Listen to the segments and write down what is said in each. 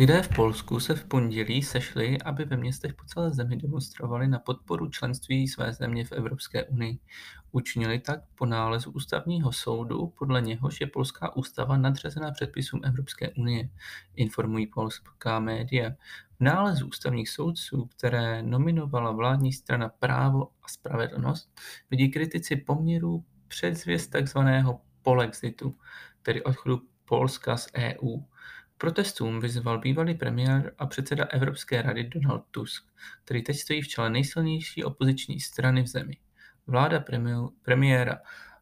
Lidé v Polsku se v pondělí sešli, aby ve městech po celé zemi demonstrovali na podporu členství své země v Evropské unii. Učinili tak po nálezu ústavního soudu, podle něhož je polská ústava nadřazená předpisům Evropské unie, informují polská média. V nálezu ústavních soudců, které nominovala vládní strana Právo a spravedlnost, vidí kritici poměrů předzvěst tzv. polexitu, tedy odchodu Polska z EU protestům vyzval bývalý premiér a předseda Evropské rady Donald Tusk, který teď stojí v čele nejsilnější opoziční strany v zemi. Vláda premiéra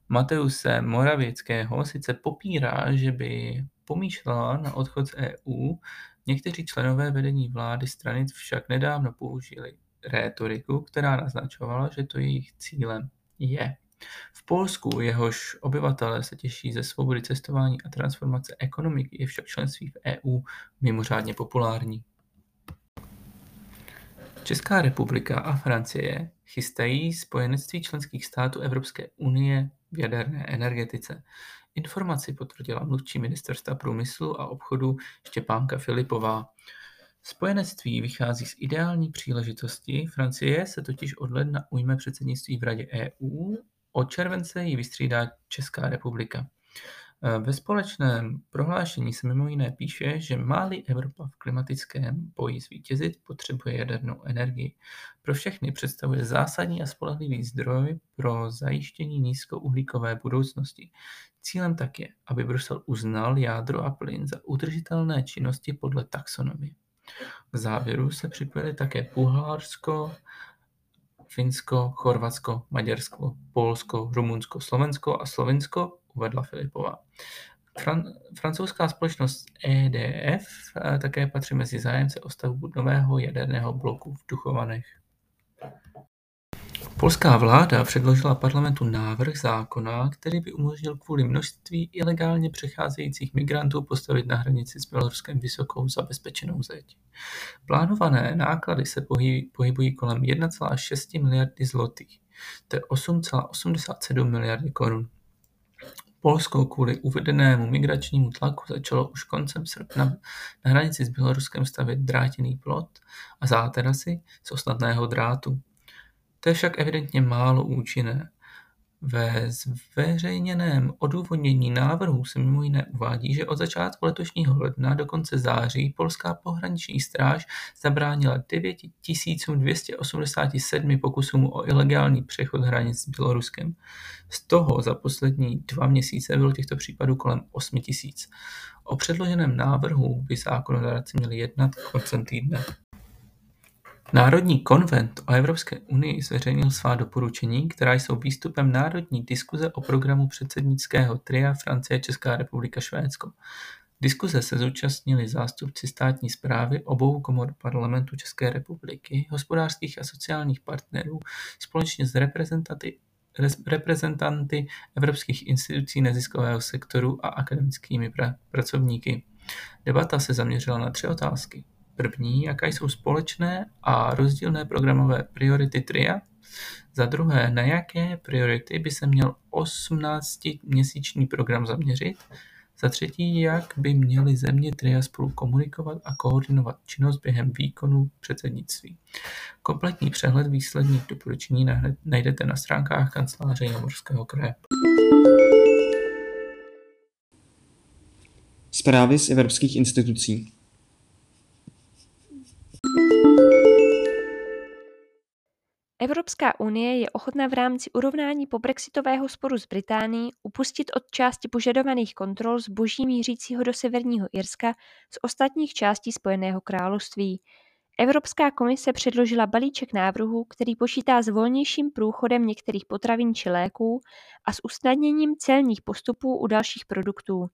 Mateuse Moravěckého sice popírá, že by pomýšlela na odchod z EU, někteří členové vedení vlády strany však nedávno použili rétoriku, která naznačovala, že to jejich cílem je. V Polsku, jehož obyvatelé se těší ze svobody cestování a transformace ekonomiky, je však členství v EU mimořádně populární. Česká republika a Francie chystají spojenectví členských států Evropské unie v jaderné energetice. Informaci potvrdila mluvčí ministerstva průmyslu a obchodu Štěpánka Filipová. Spojenectví vychází z ideální příležitosti, Francie se totiž od ledna ujme předsednictví v Radě EU od července ji vystřídá Česká republika. E, ve společném prohlášení se mimo jiné píše, že má-li Evropa v klimatickém boji zvítězit, potřebuje jadernou energii. Pro všechny představuje zásadní a spolehlivý zdroj pro zajištění nízkouhlíkové budoucnosti. Cílem tak je, aby Brusel uznal jádro a plyn za udržitelné činnosti podle taxonomie. K závěru se připojili také Bulharsko, Finsko, Chorvatsko, Maďarsko, Polsko, Rumunsko, Slovensko a Slovinsko, uvedla Filipová. Fran- francouzská společnost EDF eh, také patří mezi zájemce o stavbu nového jaderného bloku v Duchovanech. Polská vláda předložila parlamentu návrh zákona, který by umožnil kvůli množství ilegálně přecházejících migrantů postavit na hranici s Běloruskem vysokou zabezpečenou zeď. Plánované náklady se pohybují kolem 1,6 miliardy zlotých, to je 8,87 miliardy korun. Polsko kvůli uvedenému migračnímu tlaku začalo už koncem srpna na hranici s Běloruskem stavět drátěný plot a záterasy z osnatného drátu. To je však evidentně málo účinné. Ve zveřejněném odůvodnění návrhu se mimo jiné uvádí, že od začátku letošního ledna do konce září polská pohraniční stráž zabránila 9287 pokusům o ilegální přechod hranic s Běloruskem. Z toho za poslední dva měsíce bylo těchto případů kolem 8000. O předloženém návrhu by zákonodárci měli jednat koncem týdne. Národní konvent o Evropské unii zveřejnil svá doporučení, která jsou výstupem národní diskuze o programu předsednického tria Francie, Česká republika, Švédsko. Diskuze se zúčastnili zástupci státní správy obou komor parlamentu České republiky, hospodářských a sociálních partnerů společně s reprezentanty, reprezentanty evropských institucí neziskového sektoru a akademickými pra, pracovníky. Debata se zaměřila na tři otázky. První, jaké jsou společné a rozdílné programové priority TRIA? Za druhé, na jaké priority by se měl 18-měsíční program zaměřit? Za třetí, jak by měly země TRIA spolu komunikovat a koordinovat činnost během výkonu předsednictví. Kompletní přehled výsledných doporučení najdete na stránkách kanceláře Jamorského kraje. Zprávy z evropských institucí. Evropská unie je ochotna v rámci urovnání pobrexitového sporu s Británií upustit od části požadovaných kontrol zboží mířícího do Severního Irska z ostatních částí Spojeného království. Evropská komise předložila balíček návrhů, který počítá s volnějším průchodem některých potravin či léků a s usnadněním celních postupů u dalších produktů.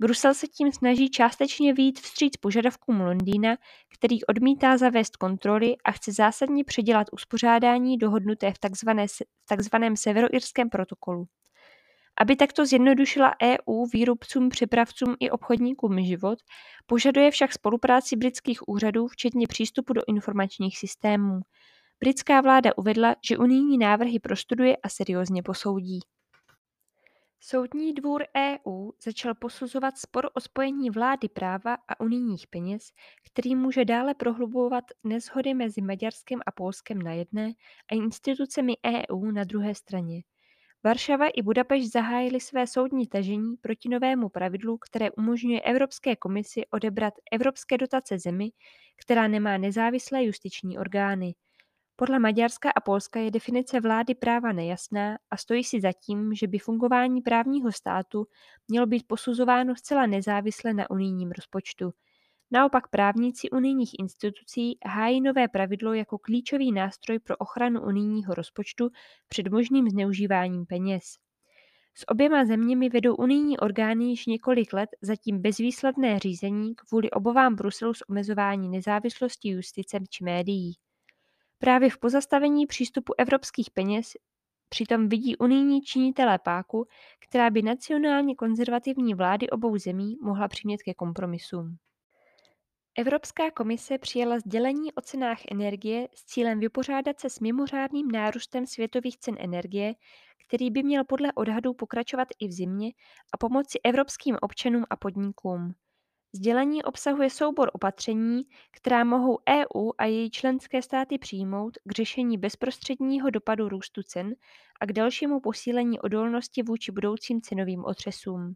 Brusel se tím snaží částečně vyjít vstříc požadavkům Londýna, který odmítá zavést kontroly a chce zásadně předělat uspořádání dohodnuté v takzvaném severoirském protokolu. Aby takto zjednodušila EU výrobcům, přepravcům i obchodníkům život, požaduje však spolupráci britských úřadů včetně přístupu do informačních systémů. Britská vláda uvedla, že unijní návrhy prostuduje a seriózně posoudí. Soudní dvůr EU začal posuzovat spor o spojení vlády práva a unijních peněz, který může dále prohlubovat neshody mezi Maďarskem a Polskem na jedné a institucemi EU na druhé straně. Varšava i Budapešť zahájily své soudní tažení proti novému pravidlu, které umožňuje Evropské komisi odebrat evropské dotace zemi, která nemá nezávislé justiční orgány. Podle Maďarska a Polska je definice vlády práva nejasná a stojí si za tím, že by fungování právního státu mělo být posuzováno zcela nezávisle na unijním rozpočtu. Naopak právníci unijních institucí hájí nové pravidlo jako klíčový nástroj pro ochranu unijního rozpočtu před možným zneužíváním peněz. S oběma zeměmi vedou unijní orgány již několik let zatím bezvýsledné řízení kvůli obovám Bruselu z omezování nezávislosti justice či médií. Právě v pozastavení přístupu evropských peněz přitom vidí unijní činitelé páku, která by nacionálně konzervativní vlády obou zemí mohla přimět ke kompromisům. Evropská komise přijala sdělení o cenách energie s cílem vypořádat se s mimořádným nárůstem světových cen energie, který by měl podle odhadů pokračovat i v zimě a pomoci evropským občanům a podnikům. Sdělení obsahuje soubor opatření, která mohou EU a její členské státy přijmout k řešení bezprostředního dopadu růstu cen a k dalšímu posílení odolnosti vůči budoucím cenovým otřesům.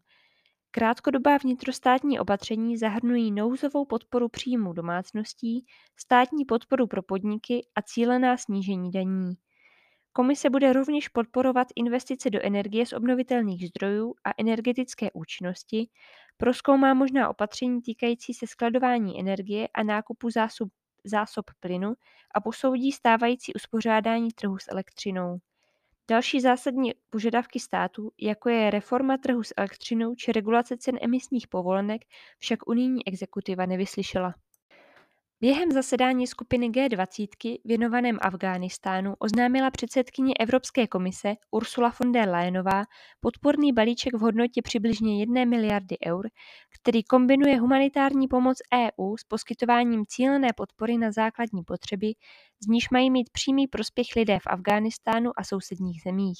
Krátkodobá vnitrostátní opatření zahrnují nouzovou podporu příjmů domácností, státní podporu pro podniky a cílená snížení daní. Komise bude rovněž podporovat investice do energie z obnovitelných zdrojů a energetické účinnosti, prozkoumá možná opatření týkající se skladování energie a nákupu zásob, zásob plynu a posoudí stávající uspořádání trhu s elektřinou. Další zásadní požadavky státu, jako je reforma trhu s elektřinou či regulace cen emisních povolenek, však unijní exekutiva nevyslyšela. Během zasedání skupiny G20 věnovaném Afghánistánu oznámila předsedkyně Evropské komise Ursula von der Leyenová podporný balíček v hodnotě přibližně 1 miliardy eur, který kombinuje humanitární pomoc EU s poskytováním cílené podpory na základní potřeby, z níž mají mít přímý prospěch lidé v Afghánistánu a sousedních zemích.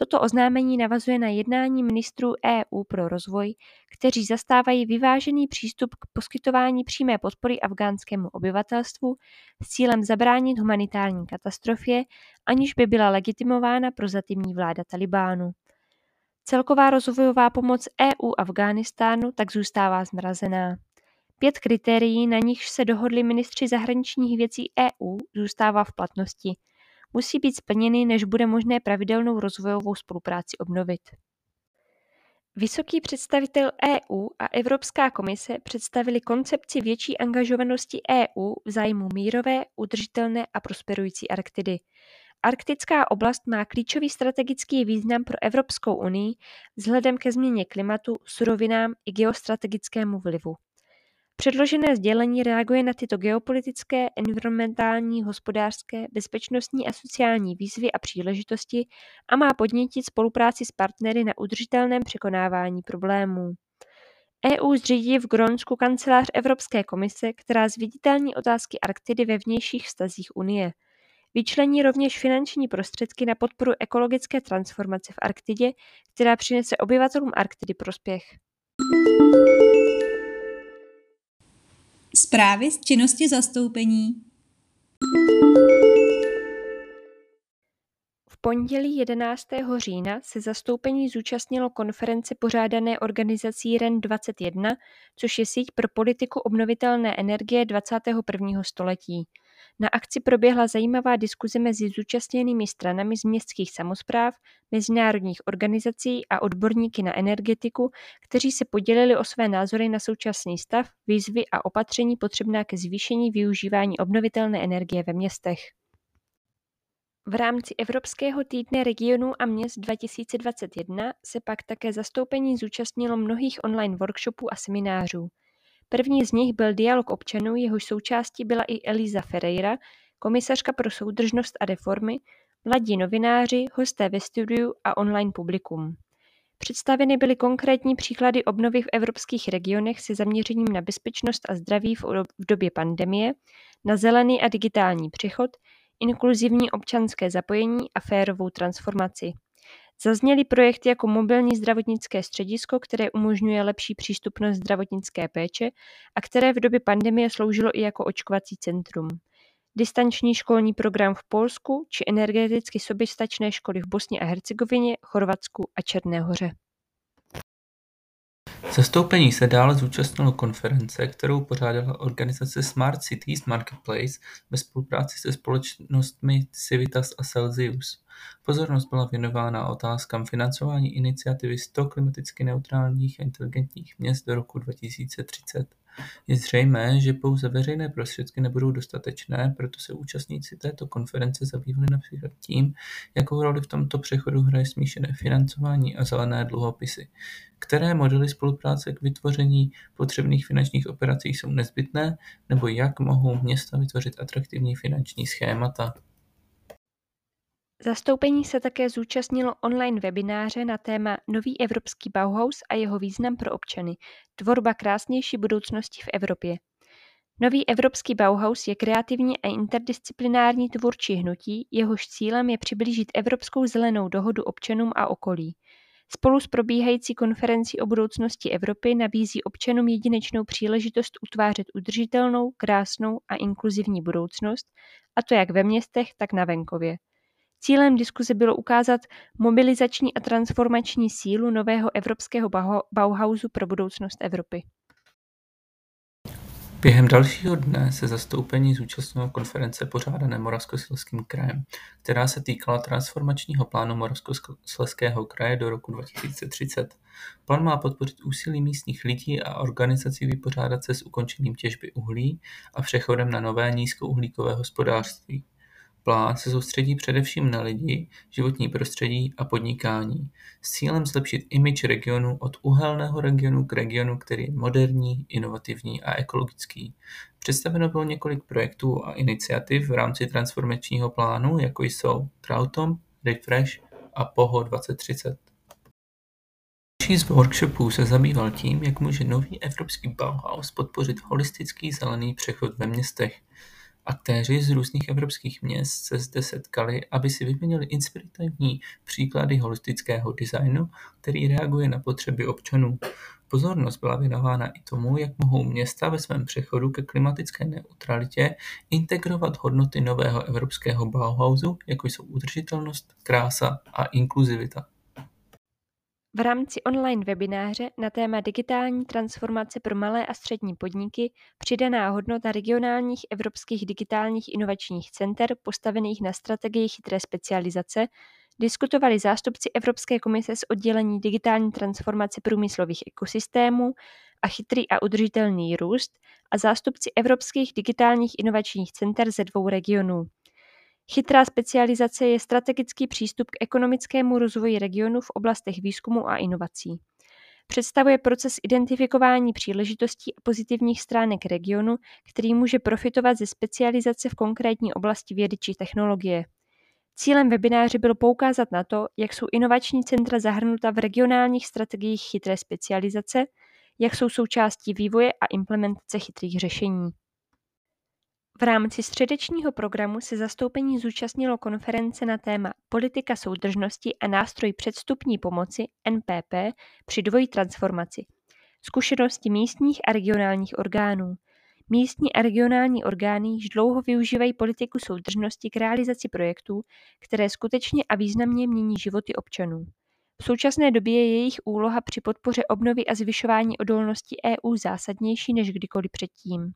Toto oznámení navazuje na jednání ministrů EU pro rozvoj, kteří zastávají vyvážený přístup k poskytování přímé podpory afgánskému obyvatelstvu s cílem zabránit humanitární katastrofě, aniž by byla legitimována prozatímní vláda Talibánu. Celková rozvojová pomoc EU Afghánistánu tak zůstává zmrazená. Pět kritérií, na nichž se dohodli ministři zahraničních věcí EU, zůstává v platnosti – musí být splněny, než bude možné pravidelnou rozvojovou spolupráci obnovit. Vysoký představitel EU a Evropská komise představili koncepci větší angažovanosti EU v zájmu mírové, udržitelné a prosperující Arktidy. Arktická oblast má klíčový strategický význam pro Evropskou unii vzhledem ke změně klimatu, surovinám i geostrategickému vlivu. Předložené sdělení reaguje na tyto geopolitické, environmentální, hospodářské, bezpečnostní a sociální výzvy a příležitosti a má podnítit spolupráci s partnery na udržitelném překonávání problémů. EU zřídí v Grónsku kancelář Evropské komise, která zviditelní otázky Arktidy ve vnějších vztazích Unie. Vyčlení rovněž finanční prostředky na podporu ekologické transformace v Arktidě, která přinese obyvatelům Arktidy prospěch. Zprávy z činnosti zastoupení. Pondělí 11. října se zastoupení zúčastnilo konference pořádané organizací REN 21, což je síť pro politiku obnovitelné energie 21. století. Na akci proběhla zajímavá diskuze mezi zúčastněnými stranami z městských samospráv, mezinárodních organizací a odborníky na energetiku, kteří se podělili o své názory na současný stav, výzvy a opatření potřebná ke zvýšení využívání obnovitelné energie ve městech. V rámci Evropského týdne regionů a měst 2021 se pak také zastoupení zúčastnilo mnohých online workshopů a seminářů. První z nich byl dialog občanů, jehož součástí byla i Eliza Ferreira, komisařka pro soudržnost a reformy, mladí novináři, hosté ve studiu a online publikum. Představeny byly konkrétní příklady obnovy v evropských regionech se zaměřením na bezpečnost a zdraví v době pandemie, na zelený a digitální přechod, inkluzivní občanské zapojení a férovou transformaci. Zazněly projekty jako mobilní zdravotnické středisko, které umožňuje lepší přístupnost zdravotnické péče a které v době pandemie sloužilo i jako očkovací centrum. Distanční školní program v Polsku či energeticky soběstačné školy v Bosně a Hercegovině, Chorvatsku a Černé hoře. Zastoupení se dále zúčastnilo konference, kterou pořádala organizace Smart Cities Marketplace ve spolupráci se společnostmi Civitas a Celsius. Pozornost byla věnována otázkám financování iniciativy 100 klimaticky neutrálních a inteligentních měst do roku 2030. Je zřejmé, že pouze veřejné prostředky nebudou dostatečné, proto se účastníci této konference zabývali například tím, jakou roli v tomto přechodu hraje smíšené financování a zelené dluhopisy, které modely spolupráce k vytvoření potřebných finančních operací jsou nezbytné, nebo jak mohou města vytvořit atraktivní finanční schémata. Zastoupení se také zúčastnilo online webináře na téma Nový evropský Bauhaus a jeho význam pro občany – tvorba krásnější budoucnosti v Evropě. Nový evropský Bauhaus je kreativní a interdisciplinární tvůrčí hnutí, jehož cílem je přiblížit Evropskou zelenou dohodu občanům a okolí. Spolu s probíhající konferencí o budoucnosti Evropy nabízí občanům jedinečnou příležitost utvářet udržitelnou, krásnou a inkluzivní budoucnost, a to jak ve městech, tak na venkově. Cílem diskuze bylo ukázat mobilizační a transformační sílu nového evropského Bauhausu pro budoucnost Evropy. Během dalšího dne se zastoupení zúčastnilo konference pořádané Moravskoslezským krajem, která se týkala transformačního plánu Moravskoslezského kraje do roku 2030. Plán má podpořit úsilí místních lidí a organizací vypořádat se s ukončením těžby uhlí a přechodem na nové nízkouhlíkové hospodářství. Plán se soustředí především na lidi, životní prostředí a podnikání s cílem zlepšit image regionu od uhelného regionu k regionu, který je moderní, inovativní a ekologický. Představeno bylo několik projektů a iniciativ v rámci transformačního plánu, jako jsou Trautom, Refresh a POHO 2030. Další z workshopů se zabýval tím, jak může nový evropský Bauhaus podpořit holistický zelený přechod ve městech. Aktéři z různých evropských měst se zde setkali, aby si vyměnili inspirativní příklady holistického designu, který reaguje na potřeby občanů. Pozornost byla věnována i tomu, jak mohou města ve svém přechodu ke klimatické neutralitě integrovat hodnoty nového evropského Bauhausu, jako jsou udržitelnost, krása a inkluzivita. V rámci online webináře na téma digitální transformace pro malé a střední podniky přidaná hodnota regionálních evropských digitálních inovačních center postavených na strategii chytré specializace diskutovali zástupci Evropské komise z oddělení digitální transformace průmyslových ekosystémů a chytrý a udržitelný růst a zástupci Evropských digitálních inovačních center ze dvou regionů. Chytrá specializace je strategický přístup k ekonomickému rozvoji regionu v oblastech výzkumu a inovací. Představuje proces identifikování příležitostí a pozitivních stránek regionu, který může profitovat ze specializace v konkrétní oblasti vědy či technologie. Cílem webináře bylo poukázat na to, jak jsou inovační centra zahrnuta v regionálních strategiích chytré specializace, jak jsou součástí vývoje a implementace chytrých řešení. V rámci středečního programu se zastoupení zúčastnilo konference na téma Politika soudržnosti a nástroj předstupní pomoci NPP při dvojí transformaci. Zkušenosti místních a regionálních orgánů. Místní a regionální orgány již dlouho využívají politiku soudržnosti k realizaci projektů, které skutečně a významně mění životy občanů. V současné době je jejich úloha při podpoře obnovy a zvyšování odolnosti EU zásadnější než kdykoliv předtím.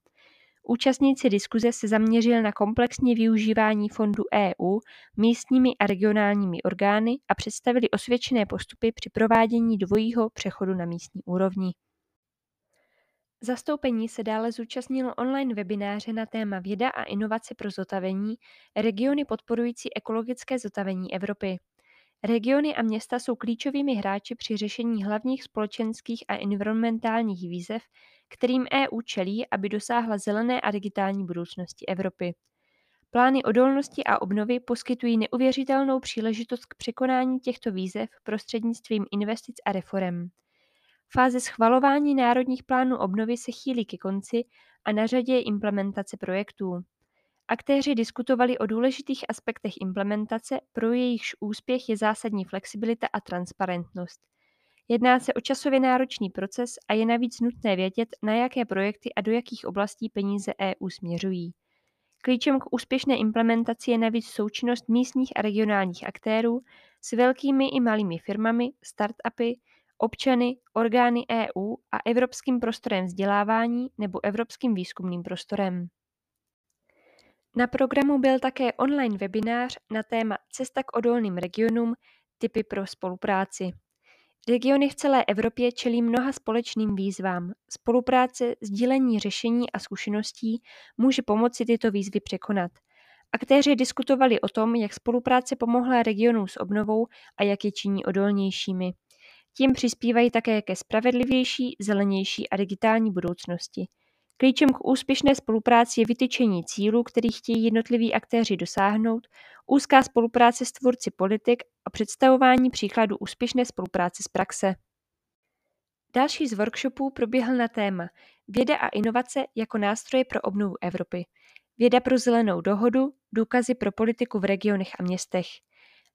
Účastníci diskuze se zaměřili na komplexní využívání fondů EU místními a regionálními orgány a představili osvědčené postupy při provádění dvojího přechodu na místní úrovni. Zastoupení se dále zúčastnilo online webináře na téma Věda a inovace pro zotavení, regiony podporující ekologické zotavení Evropy. Regiony a města jsou klíčovými hráči při řešení hlavních společenských a environmentálních výzev, kterým EU čelí, aby dosáhla zelené a digitální budoucnosti Evropy. Plány odolnosti a obnovy poskytují neuvěřitelnou příležitost k překonání těchto výzev prostřednictvím investic a reform. Fáze schvalování národních plánů obnovy se chýlí ke konci a na řadě je implementace projektů. Aktéři diskutovali o důležitých aspektech implementace, pro jejichž úspěch je zásadní flexibilita a transparentnost. Jedná se o časově náročný proces a je navíc nutné vědět, na jaké projekty a do jakých oblastí peníze EU směřují. Klíčem k úspěšné implementaci je navíc součinnost místních a regionálních aktérů s velkými i malými firmami, startupy, občany, orgány EU a Evropským prostorem vzdělávání nebo Evropským výzkumným prostorem. Na programu byl také online webinář na téma Cesta k odolným regionům – typy pro spolupráci. Regiony v celé Evropě čelí mnoha společným výzvám. Spolupráce, sdílení řešení a zkušeností může pomoci tyto výzvy překonat. Aktéři diskutovali o tom, jak spolupráce pomohla regionům s obnovou a jak je činí odolnějšími. Tím přispívají také ke spravedlivější, zelenější a digitální budoucnosti. Klíčem k úspěšné spolupráci je vytyčení cílů, kterých chtějí jednotliví aktéři dosáhnout, úzká spolupráce s tvůrci politik a představování příkladů úspěšné spolupráce z praxe. Další z workshopů proběhl na téma Věda a inovace jako nástroje pro obnovu Evropy. Věda pro zelenou dohodu, důkazy pro politiku v regionech a městech.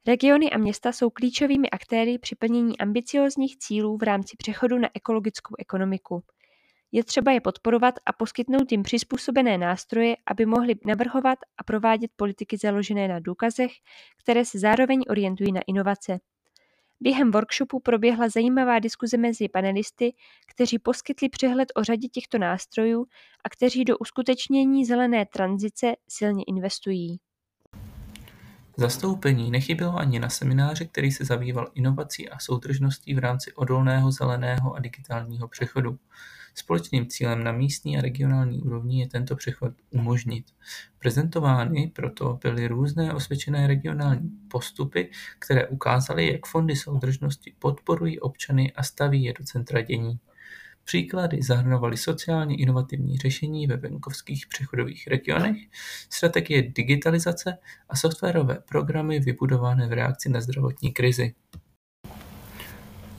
Regiony a města jsou klíčovými aktéry při plnění ambiciózních cílů v rámci přechodu na ekologickou ekonomiku. Je třeba je podporovat a poskytnout jim přizpůsobené nástroje, aby mohli navrhovat a provádět politiky založené na důkazech, které se zároveň orientují na inovace. Během workshopu proběhla zajímavá diskuze mezi panelisty, kteří poskytli přehled o řadě těchto nástrojů a kteří do uskutečnění zelené tranzice silně investují. Zastoupení nechybělo ani na semináři, který se zabýval inovací a soudržností v rámci odolného zeleného a digitálního přechodu. Společným cílem na místní a regionální úrovni je tento přechod umožnit. Prezentovány proto byly různé osvědčené regionální postupy, které ukázaly, jak fondy soudržnosti podporují občany a staví je do centra dění. Příklady zahrnovaly sociálně inovativní řešení ve venkovských přechodových regionech, strategie digitalizace a softwarové programy vybudované v reakci na zdravotní krizi.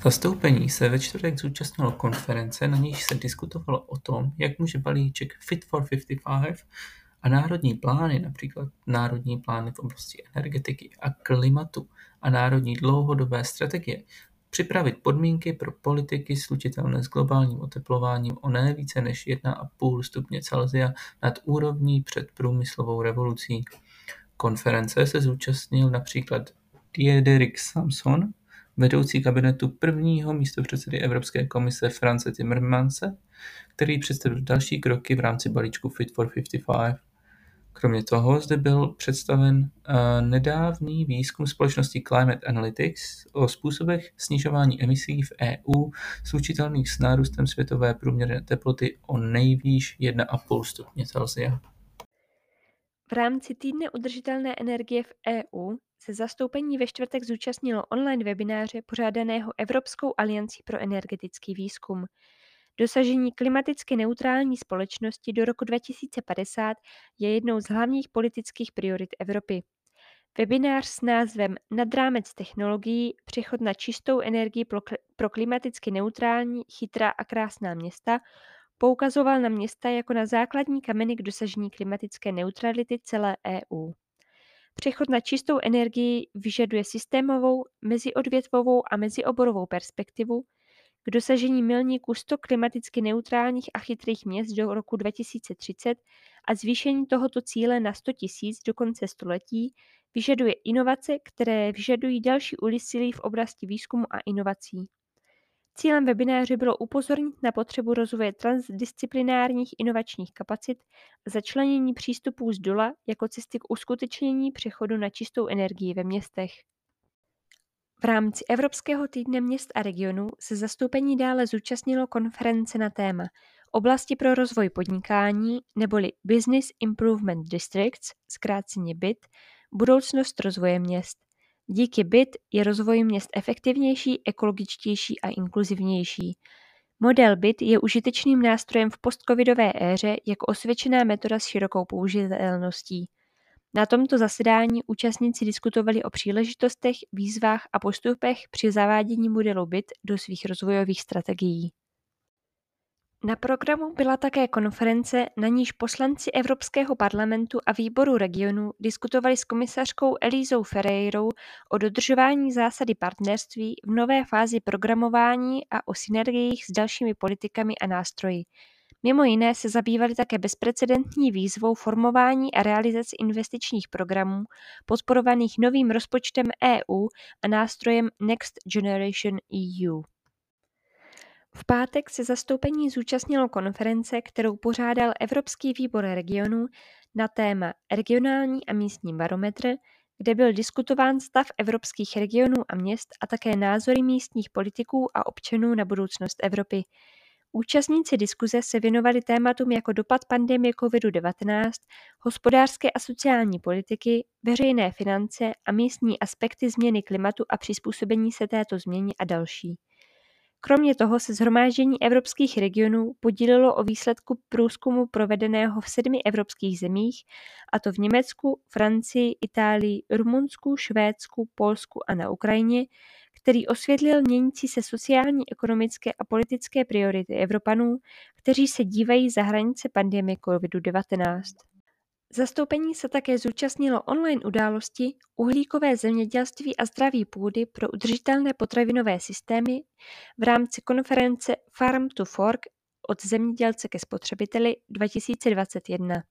Zastoupení se ve čtvrtek zúčastnilo konference, na níž se diskutovalo o tom, jak může balíček Fit for 55 a národní plány, například národní plány v oblasti energetiky a klimatu a národní dlouhodobé strategie, připravit podmínky pro politiky slučitelné s globálním oteplováním o ne více než 1,5 stupně Celsia nad úrovní před průmyslovou revolucí. Konference se zúčastnil například Diederik Samson, vedoucí kabinetu prvního místopředsedy Evropské komise France Timmermanse, který představil další kroky v rámci balíčku Fit for 55. Kromě toho zde byl představen eh, nedávný výzkum společnosti Climate Analytics o způsobech snižování emisí v EU slučitelných s nárůstem světové průměrné teploty o nejvýš 1,5 stupně Celsia. V rámci týdne udržitelné energie v EU se zastoupení ve čtvrtek zúčastnilo online webináře pořádaného Evropskou aliancí pro energetický výzkum. Dosažení klimaticky neutrální společnosti do roku 2050 je jednou z hlavních politických priorit Evropy. Webinář s názvem Nad rámec technologií přechod na čistou energii pro klimaticky neutrální, chytrá a krásná města poukazoval na města jako na základní kameny k dosažení klimatické neutrality celé EU. Přechod na čistou energii vyžaduje systémovou, meziodvětvovou a mezioborovou perspektivu k dosažení milníku 100 klimaticky neutrálních a chytrých měst do roku 2030 a zvýšení tohoto cíle na 100 000 do konce století vyžaduje inovace, které vyžadují další úsilí v oblasti výzkumu a inovací. Cílem webináře bylo upozornit na potřebu rozvoje transdisciplinárních inovačních kapacit a začlenění přístupů z dola jako cesty k uskutečnění přechodu na čistou energii ve městech. V rámci Evropského týdne měst a regionů se zastoupení dále zúčastnilo konference na téma oblasti pro rozvoj podnikání neboli Business Improvement Districts, zkráceně BIT, budoucnost rozvoje měst. Díky BIT je rozvoj měst efektivnější, ekologičtější a inkluzivnější. Model BIT je užitečným nástrojem v postcovidové éře jako osvědčená metoda s širokou použitelností. Na tomto zasedání účastníci diskutovali o příležitostech, výzvách a postupech při zavádění modelu BIT do svých rozvojových strategií. Na programu byla také konference, na níž poslanci Evropského parlamentu a výboru regionů diskutovali s komisařkou Elízou Ferreirou o dodržování zásady partnerství v nové fázi programování a o synergiích s dalšími politikami a nástroji. Mimo jiné se zabývali také bezprecedentní výzvou formování a realizace investičních programů podporovaných novým rozpočtem EU a nástrojem Next Generation EU. V pátek se zastoupení zúčastnilo konference, kterou pořádal Evropský výbor regionů na téma Regionální a místní barometr, kde byl diskutován stav evropských regionů a měst a také názory místních politiků a občanů na budoucnost Evropy. Účastníci diskuze se věnovali tématům jako dopad pandemie COVID-19, hospodářské a sociální politiky, veřejné finance a místní aspekty změny klimatu a přizpůsobení se této změně a další. Kromě toho se Shromáždění evropských regionů podílelo o výsledku průzkumu provedeného v sedmi evropských zemích, a to v Německu, Francii, Itálii, Rumunsku, Švédsku, Polsku a na Ukrajině, který osvětlil měnící se sociální, ekonomické a politické priority Evropanů, kteří se dívají za hranice pandemie COVID-19. Zastoupení se také zúčastnilo online události Uhlíkové zemědělství a zdraví půdy pro udržitelné potravinové systémy v rámci konference Farm to Fork od zemědělce ke spotřebiteli 2021.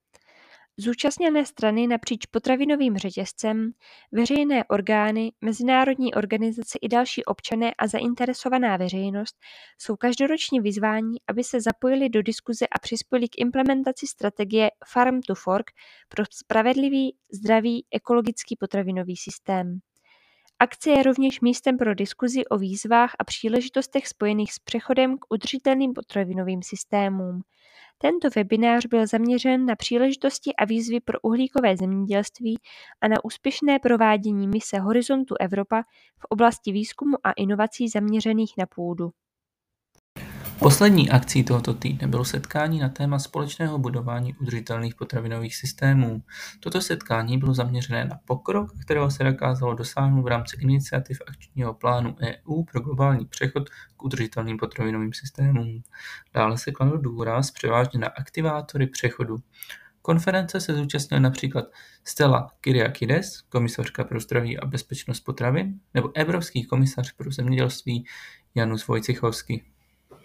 Zúčastněné strany napříč potravinovým řetězcem, veřejné orgány, mezinárodní organizace i další občané a zainteresovaná veřejnost jsou každoročně vyzváni, aby se zapojili do diskuze a přispěli k implementaci strategie Farm to Fork pro spravedlivý, zdravý, ekologický potravinový systém. Akce je rovněž místem pro diskuzi o výzvách a příležitostech spojených s přechodem k udržitelným potravinovým systémům. Tento webinář byl zaměřen na příležitosti a výzvy pro uhlíkové zemědělství a na úspěšné provádění mise Horizontu Evropa v oblasti výzkumu a inovací zaměřených na půdu. Poslední akcí tohoto týdne bylo setkání na téma společného budování udržitelných potravinových systémů. Toto setkání bylo zaměřené na pokrok, kterého se dokázalo dosáhnout v rámci iniciativ akčního plánu EU pro globální přechod k udržitelným potravinovým systémům. Dále se kladl důraz převážně na aktivátory přechodu. Konference se zúčastnil například Stella Kyriakides, komisařka pro zdraví a bezpečnost potravin, nebo Evropský komisař pro zemědělství Janus Vojcichovský.